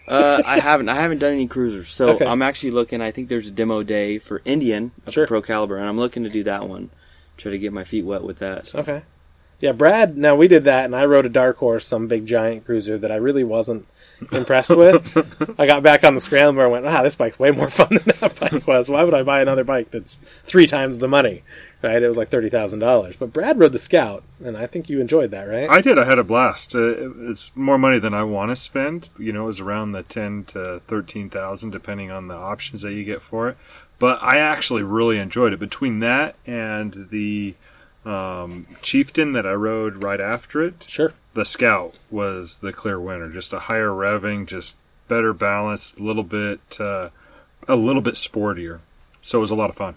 Uh, I haven't. I haven't done any cruisers, so Okay. I'm actually looking. I think there's a demo day for Indian Sure. Pro Caliber, and I'm looking to do that one. Try to get my feet wet with that. So. Okay. Yeah, Brad. Now we did that, and I rode a dark horse, some big giant cruiser that I really wasn't impressed with. I got back on the scrambler and went, "Ah, this bike's way more fun than that bike was. Why would I buy another bike that's three times the money?" Right? It was like thirty thousand dollars. But Brad rode the Scout, and I think you enjoyed that, right? I did. I had a blast. Uh, it's more money than I want to spend. You know, it was around the ten to thirteen thousand, depending on the options that you get for it. But I actually really enjoyed it. Between that and the um, Chieftain that I rode right after it. Sure. The Scout was the clear winner. Just a higher revving, just better balance, a little bit, uh, a little bit sportier. So it was a lot of fun.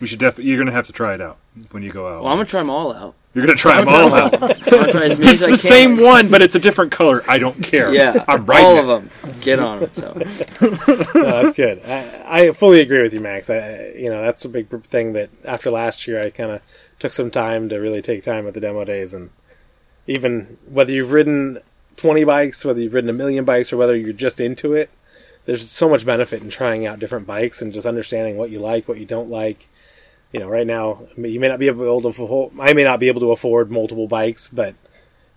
We should definitely. You're gonna have to try it out when you go out. Well, I'm gonna try them all out. You're gonna try them all out. I'm try as many It's as I the can. same one, but it's a different color. I don't care. Yeah, I'm riding all of them. Get on them. So. no, that's good. I, I fully agree with you, Max. I, you know, that's a big thing that after last year, I kind of took some time to really take time with the demo days, and even whether you've ridden 20 bikes, whether you've ridden a million bikes, or whether you're just into it, there's so much benefit in trying out different bikes and just understanding what you like, what you don't like. You know, right now you may not be able to. afford- I may not be able to afford multiple bikes, but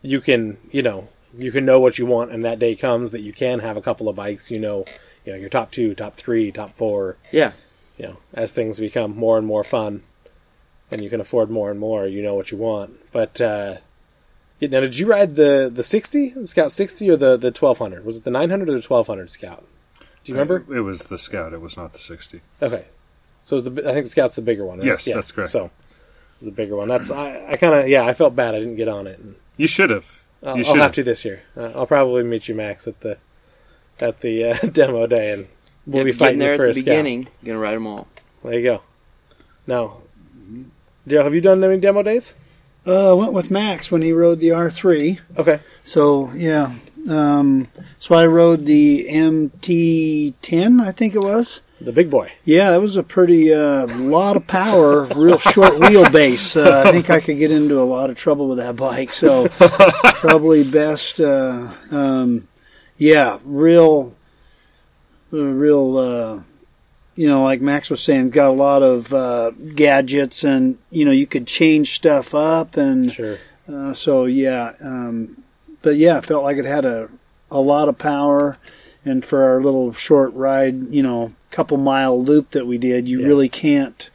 you can. You know, you can know what you want, and that day comes that you can have a couple of bikes. You know, you know your top two, top three, top four. Yeah. You know, as things become more and more fun, and you can afford more and more, you know what you want. But uh, yeah, now, did you ride the the sixty, the Scout sixty, or the the twelve hundred? Was it the nine hundred or the twelve hundred Scout? Do you remember? It was the Scout. It was not the 60. Okay, so it was the I think the Scout's the bigger one. Right? Yes, that's correct. So it's the bigger one. That's I, I kind of yeah I felt bad I didn't get on it. And You should have. I'll, you I'll should have to this year. Uh, I'll probably meet you, Max, at the at the uh, demo day, and we'll Yeah, be fighting there you at for the a Scout. beginning. Gonna ride them all. There you go. Now, Joe, have you done any demo days? Uh, I went with Max when he rode the R3. Okay. So yeah, um, so I rode the MT10, I think it was. The big boy. Yeah, that was a pretty uh, lot of power, real short wheelbase. Uh, I think I could get into a lot of trouble with that bike. So probably best. Uh, um, yeah, real, real. Uh, you know, like Max was saying, got a lot of uh, gadgets, and you know, you could change stuff up, and Sure. uh, so yeah, um, but yeah, felt like it had a a lot of power, and for our little short ride, you know, couple mile loop that we did, you Yeah. really can't,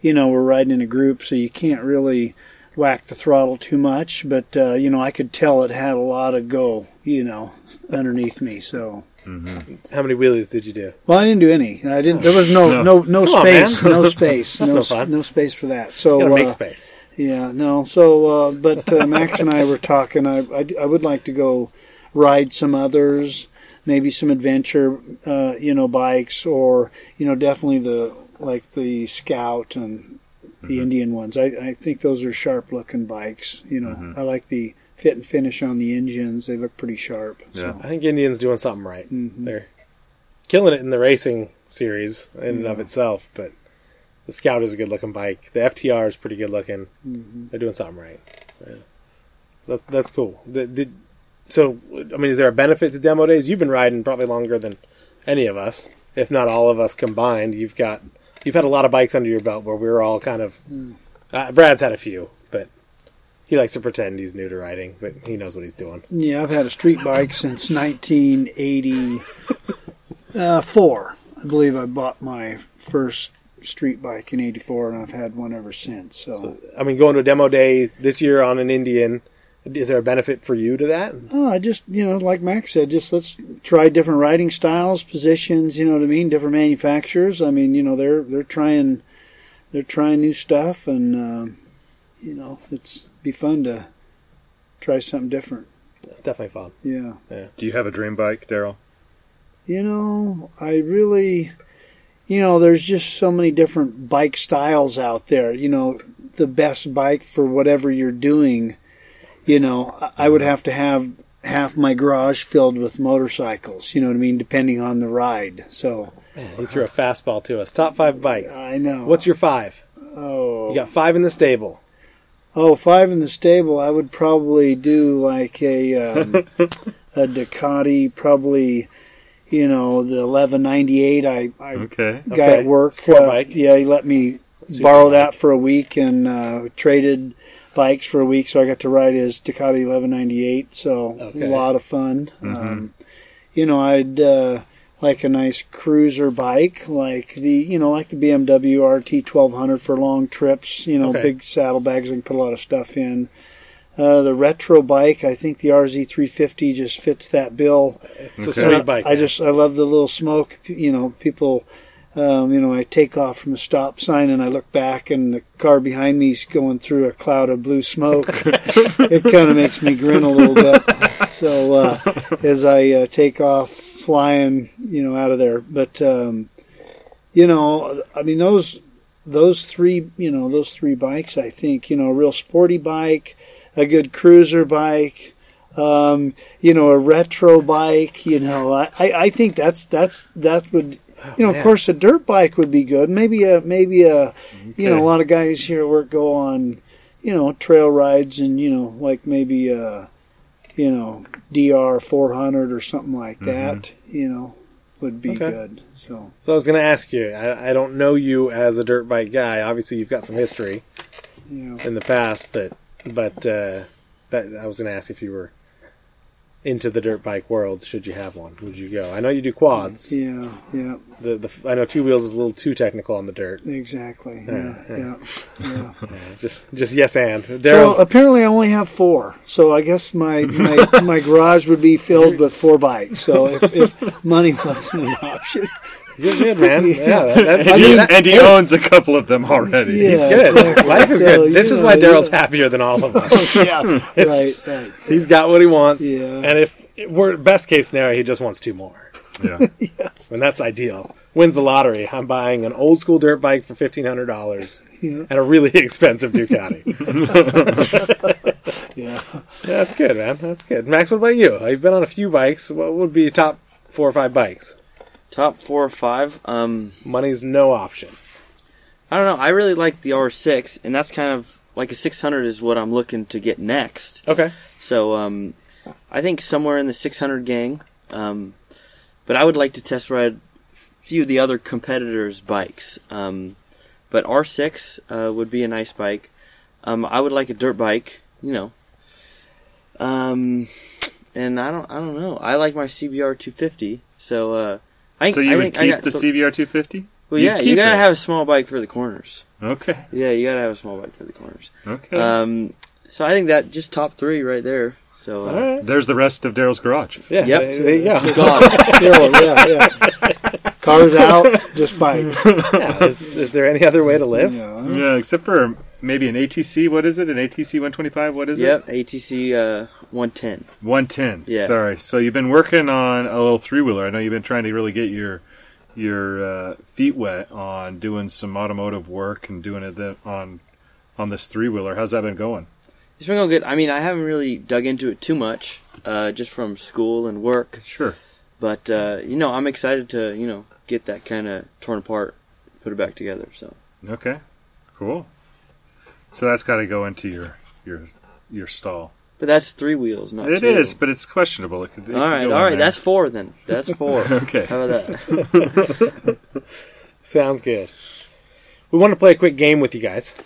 you know, we're riding in a group, so you can't really whack the throttle too much. But uh, you know, I could tell it had a lot of go, you know, underneath me. So How many wheelies did you do? well, I didn't do any. I didn't. There was no No. no no, Come on, space, no space, That's no no fun. no space for that. So You gotta make uh, space. yeah, no. So, uh, but uh, Max and I were talking. I, I, I would like to go ride some others, maybe some adventure, uh, you know, bikes, or you know, definitely the like the Scout and the Indian ones. I, I think those are sharp looking bikes. You know, I like the fit and finish on the engines. They look pretty sharp. So. I think Indian's doing something right. Mhm. They're killing it in the racing series in and of itself, but the Scout is a good looking bike. The FTR is pretty good looking. Mhm. They're doing something right. Yeah. That's that's cool. The, the, so, I mean, is there a benefit to demo days? You've been riding probably longer than any of us, if not all of us combined. You've got you've had a lot of bikes under your belt where we were all kind of. Uh, Brad's had a few, but he likes to pretend he's new to riding, but he knows what he's doing. Yeah, I've had a street bike since 1984. I believe I bought my first street bike in 84 and I've had one ever since. So, So, I mean, going to a demo day this year on an Indian, is there a benefit for you to that? oh, I just, you know, like Max said, just let's try different riding styles, positions, you know what I mean, different manufacturers. I mean, you know, they're they're trying they're trying new stuff and um, you know, it's be fun to try something different. Definitely fun. Yeah. Do you have a dream bike, Daryl? You know, I really, you know, there's just so many different bike styles out there. You know, the best bike for whatever you're doing, you know, I- I would have to have half my garage filled with motorcycles, you know what I mean, depending on the ride. So, Man, he threw a fastball to us. Top five bikes. I know. What's your five? oh, You got five in the stable. oh, five in the stable, I would probably do like a, um, a Ducati, probably, you know, the 1198. I, I Okay. guy Okay. at work. Uh, bike. Yeah, he let me Super borrow bike. that for a week and uh, traded bikes for a week, so I got to ride his Ducati 1198. So Okay. a lot of fun. Um, you know, I'd uh, like a nice cruiser bike, like the you know, like the BMW RT 1200 for long trips. You know, Okay. big saddlebags I can put a lot of stuff in. Uh, the retro bike, I think the RZ350 just fits that bill. It's a sweet bike. I just I love the little smoke. You know, people Um, you know, I take off from a stop sign and I look back, and the car behind me is going through a cloud of blue smoke. it kind of makes me grin a little bit. So uh, as I uh, take off flying, you know, out of there, but um, you know, I mean those those three, you know, those three bikes. I think you know, a real sporty bike, a good cruiser bike. Um, you know, a retro bike. You know, I, I I think that's that's that would you know, of course, a dirt bike would be good. Maybe a maybe a you know a lot of guys here at work go on you know trail rides and you know like maybe a you know DR 400 or something like that. You know, would be Okay. good. So So I was going to ask you. I, I don't know you as a dirt bike guy. Obviously, you've got some history you know, in the past, but but uh, that I was going to ask if you were into the dirt bike world. Should you have one, would you go? I know you do quads. yeah, yeah, The, the I know two wheels is a little too technical on the dirt. exactly. Yeah, yeah, yeah. Just just yes and So apparently, I only have four. So I guess my my, my garage would be filled with four bikes. So if, if money wasn't an option, You're good, man. Yeah, that, that, And, I he, that- and he owns a couple of them already. Yeah. he's good. exactly. Life is So, good. This you is know, why Daryl's happier than all of us. yeah, right, right. He's got what he wants, Yeah. and if we're best case scenario, he just wants two more, Yeah. and that's ideal. Wins the lottery. I'm buying an old school dirt bike for fifteen hundred dollars Yeah. and a really expensive Ducati. Yeah. yeah, that's good, man. That's good. Max, what about you? You've been on a few bikes. What would be your top four or five bikes? Top four or five. Um, Money's no option. I don't know. I really like the R6, and that's kind of like a 600 is what I'm looking to get next. Okay. So um, I think somewhere in the 600 gang. Um, but I would like to test ride a few of the other competitors' bikes. Um, but R6 uh, would be a nice bike. Um, I would like a dirt bike, you know. Um, and I don't, I don't know. I like my CBR 250. So uh, I So you I would think I keep got the th- CBR 250? Well, You'd yeah, you gotta it. have a small bike for the corners. Okay. Yeah, you gotta have a small bike for the corners. Okay. Um, so I think that just top three right there. So uh, All right. There's the rest of Daryl's garage. Yeah. Yep. There you go. God, Yeah, yeah, yeah. Cars out, just bikes. Yeah, Is, is there any other way to live? Yeah. Yeah, except for maybe an ATC. What is it? An ATC 125? What is yep, it? Yep, ATC uh, 110. 110. Yeah. Sorry. So you've been working on a little three wheeler. I know you've been trying to really get your your uh, feet wet on doing some automotive work and doing it on on this three wheeler. How's that been going? It's been going good. I mean, I haven't really dug into it too much, uh, just from school and work. Sure. But uh, you know, I'm excited to you know get that kind of torn apart, put it back together. So Okay. Cool. So that's got to go into your your your stall. but that's three wheels, not It two. is, but it's questionable. It could, it All could right, go all in right. there. That's four then. That's four. Okay. How about that? Sounds good. We want to play a quick game with you guys.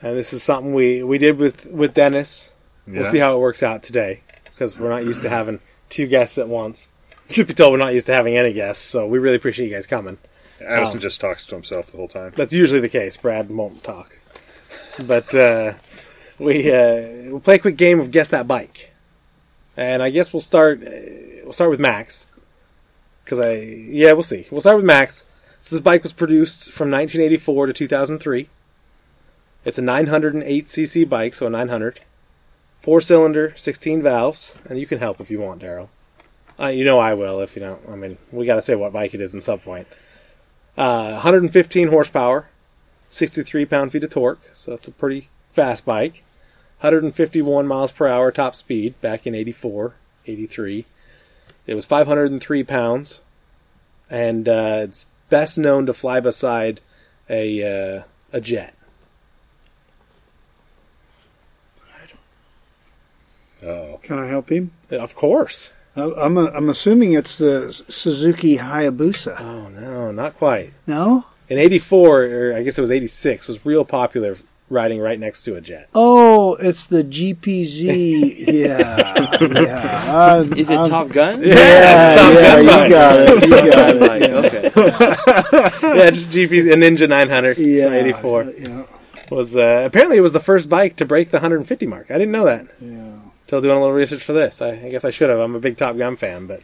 And this is something we, we did with, with Dennis. Yeah. We'll see how it works out today because we're not used to having two guests at once. Truth be told, we're not used to having any guests, so we really appreciate you guys coming. Addison Um, just talks to himself the whole time. That's usually the case. Brad won't talk. But uh, we uh, we'll play a quick game of guess that bike, and I guess we'll start uh, we'll start with Max because I yeah we'll see we'll start with Max. So this bike was produced from 1984 to 2003. It's a 908 cc bike, so a 900, four cylinder, 16 valves, and you can help if you want, Daryl. Uh, you know I will if you don't. I mean, we got to say what bike it is in some point. Uh, 115 horsepower, 63 pound feet of torque, so that's a pretty fast bike. 151 miles per hour top speed back in 84, 83. It was 503 pounds, and uh, it's best known to fly beside a uh, a jet. Oh. Can I help him? Of course. I- I'm a, I'm assuming it's the Suzuki Hayabusa. Oh no, not quite. No? In 84, or I guess it was 86, was real popular riding right next to a jet. Oh, it's the GPZ. yeah, yeah. Is it I'm- Top Gun? Yeah, yeah, Top yeah, Gun you bike. got it. You got it. Like, okay. yeah, just gpz a Ninja 900 Yeah, 84 Yeah, was uh, apparently it was the first bike to break the 150 mark. I didn't know that yeah. until doing a little research for this. I, I guess I should have. I'm a big Top Gun fan, but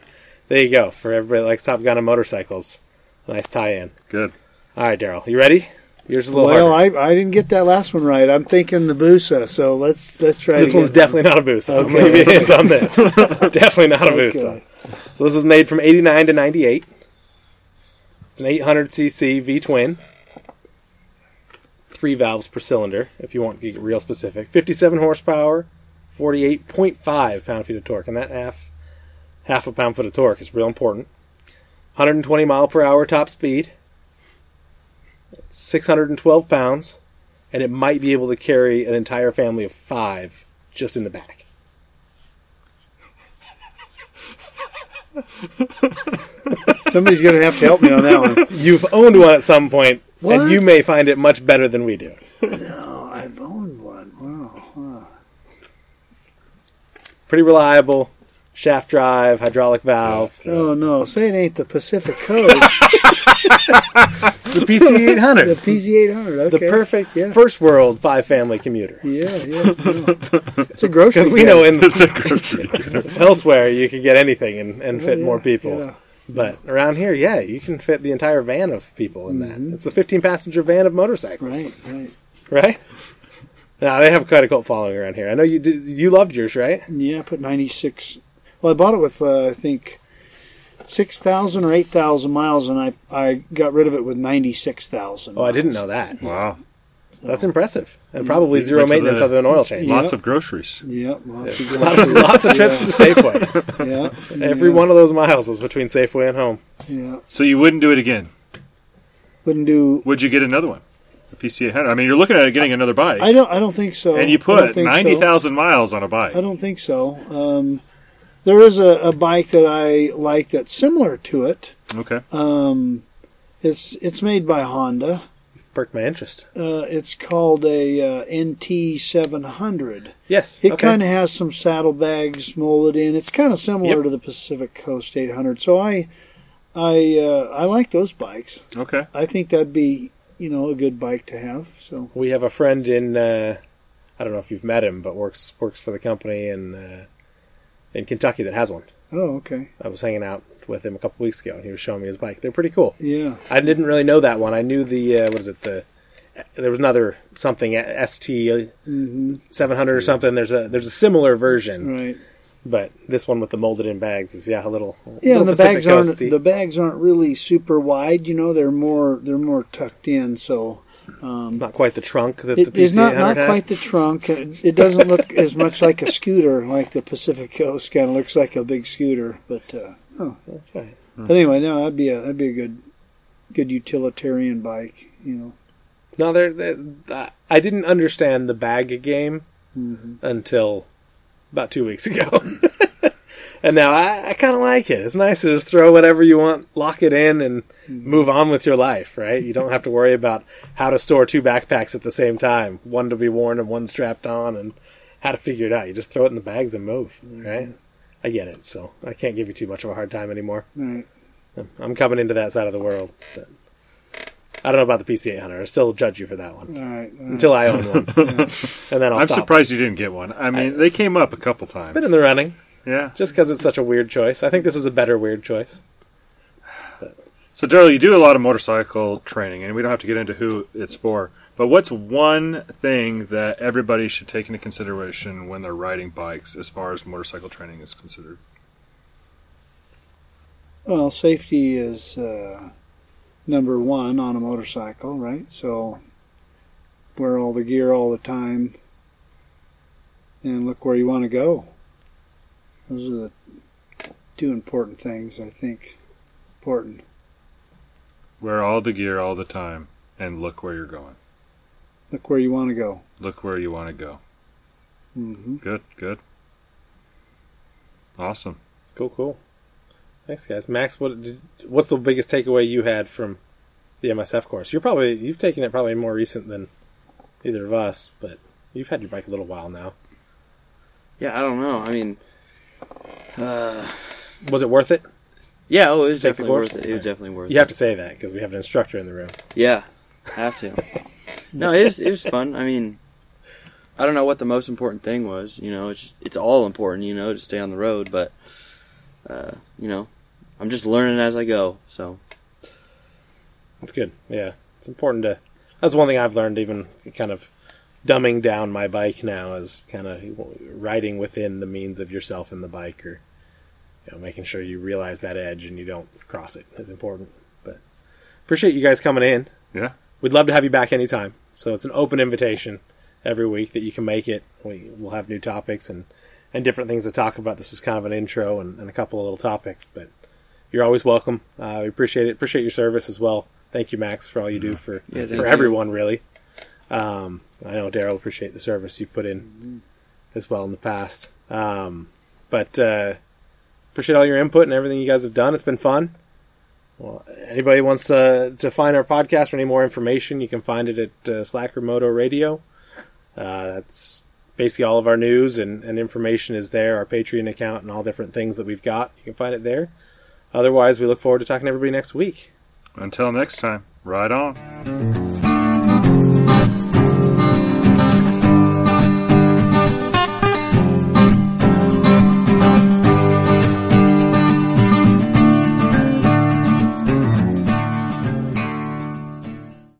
there you go. For everybody that likes Top Gun and motorcycles, Nice tie-in. Good. All right, Daryl, you ready? Yours is a little Well, harder. I, I didn't get that last one right. I'm thinking the Busa, so let's let's try. This one's definitely not a Busa. I'm Okay. going to give you a hint on this. definitely not a Okay. Busa. So this was made from 89 to 98. It's an 800cc V-twin. Three valves per cylinder, if you want to get real specific. 57 horsepower, 48.5 pound-feet of torque. And that half, half a pound-foot of torque is real important. 120 mile per hour top speed. It's 612 pounds. And it might be able to carry an entire family of five just in the back. Somebody's going to have to help me on that one. You've owned one at some point, What? and you may find it much better than we do. No, I've owned one. Wow. Pretty reliable, shaft drive, hydraulic valve. Oh no, say it ain't the Pacific Coast. The PC 800. the PC 800. Okay. the perfect Yeah. first world five family commuter. Yeah, yeah. yeah. It's a grocery. Because we know in It's a grocery getter. elsewhere you could get anything and, and fit Oh, more people. yeah. But around here, yeah, you can fit the entire van of people in that. Mm-hmm. It's the 15 passenger van of motorcycles. Right, right. Right? Now, they have quite a cult following around here. I know you did, you loved yours, right? Yeah, I put 96. Well, I bought it with, uh, I think, 6,000 or 8,000 miles, and I, I got rid of it with 96,000. Oh, I didn't know that. Wow. That's impressive. And probably zero maintenance the- other than oil change. Yeah. Lots of groceries. Yep. Lots of Lots of, lots of trips to Safeway. Yeah. Every yeah, one of those miles was between Safeway and home. Yeah. So you wouldn't do it again? Wouldn't do. Would you get another one? A PC 800? I mean, you're looking at getting another bike, I don't. I don't think so. and you put think so. 90,000 miles on a bike. I don't think so. Um, there is a, a bike that I like that's similar to it. Okay. Um, it's it's made by Honda. Perked my interest. Uh, it's called a uh, NT 700. Yes. It okay. kind of has some saddlebags molded in. It's kind of similar Yep. to the Pacific Coast 800. So I I uh, I like those bikes. Okay. I think that'd be you know a good bike to have. So We have a friend in uh, I don't know if you've met him, but works works for the company and uh, in Kentucky that has one. oh okay I was hanging out with him a couple weeks ago, and he was showing me his bike. They're pretty cool. yeah I didn't really know that one. I knew the uh, what is it the there was another something ST hmm 700 or something. There's a there's a similar version, right but this one with the molded in bags is yeah a little yeah little and the Pacific bags aren't Coasty. the bags aren't really super wide. You know they're more they're more tucked in. So um, It's not quite the trunk that It the is PC not, not had. quite the trunk. It it doesn't look as much like a scooter, like the Pacific Coast kind of looks like a big scooter. But uh, oh. That's right. but anyway, no, that'd be a that'd be a good good utilitarian bike. You know, No, they're, they're, I didn't understand the bag game Mm-hmm. until about two weeks ago. and now I, I kind of like it. It's nice to just throw whatever you want, lock it in, and move on with your life, right? You don't have to worry about how to store two backpacks at the same time one to be worn and one strapped on, and how to figure it out. You just throw it in the bags and move, right? I get it, so I can't give you too much of a hard time anymore. right? I'm coming into that side of the world. But I don't know about the PC 800. I still judge you for that one All right, all right. until I own one, and then I'll I'm stop. surprised you didn't get one. I mean, they came up a couple times. Been in the running yeah. just because it's such a weird choice. I think this is a better weird choice. So, Daryl, you do a lot of motorcycle training, and we don't have to get into who it's for. But what's one thing that everybody should take into consideration when they're riding bikes as far as motorcycle training is considered? Well, safety is uh, number one on a motorcycle, right? So wear all the gear all the time, and look where you want to go. Those are the two important things I think important. Wear all the gear all the time, and look where you're going. Look where you want to go. Look where you want to go. hmm Good, good. Awesome. Cool, cool. Thanks, guys. Max, what did, what's the biggest takeaway you had from the MSF course? You're probably you've taken it probably more recent than either of us, but you've had your bike a little while now. Yeah, I don't know. I mean, uh, Was it worth it? yeah, oh, it was Take definitely worth it. It was definitely worth it. You it. have to say that because we have an instructor in the room. Yeah, have to. no, it was it was fun. I mean, I don't know what the most important thing was. You know, it's it's all important. You know, to stay on the road, but uh, you know, I'm just learning as I go. So That's good. Yeah, it's important to. That's one thing I've learned, even kind of dumbing down my bike now, is kind of riding within the means of yourself and the bike, or you know, making sure you realize that edge and you don't cross it is important. But appreciate you guys coming in. Yeah. We'd love to have you back anytime. So it's an open invitation every week that you can make it. We, we'll have new topics and, and different things to talk about. This was kind of an intro and, and a couple of little topics, but you're always welcome. Uh, we appreciate it. Appreciate your service as well. Thank you, Max, for all you do for Yeah, thank for you. everyone. Really, um, I know Daryl appreciate the service you put in as well in the past. Um, but uh, appreciate all your input and everything you guys have done. It's been fun. Well, anybody wants to to find our podcast or any more information, you can find it at uh, Slacker Moto Radio. Uh, that's basically all of our news and, and information is there. Our Patreon account and all different things that we've got. You can find it there. Otherwise, we look forward to talking to everybody next week. Until next time, ride on.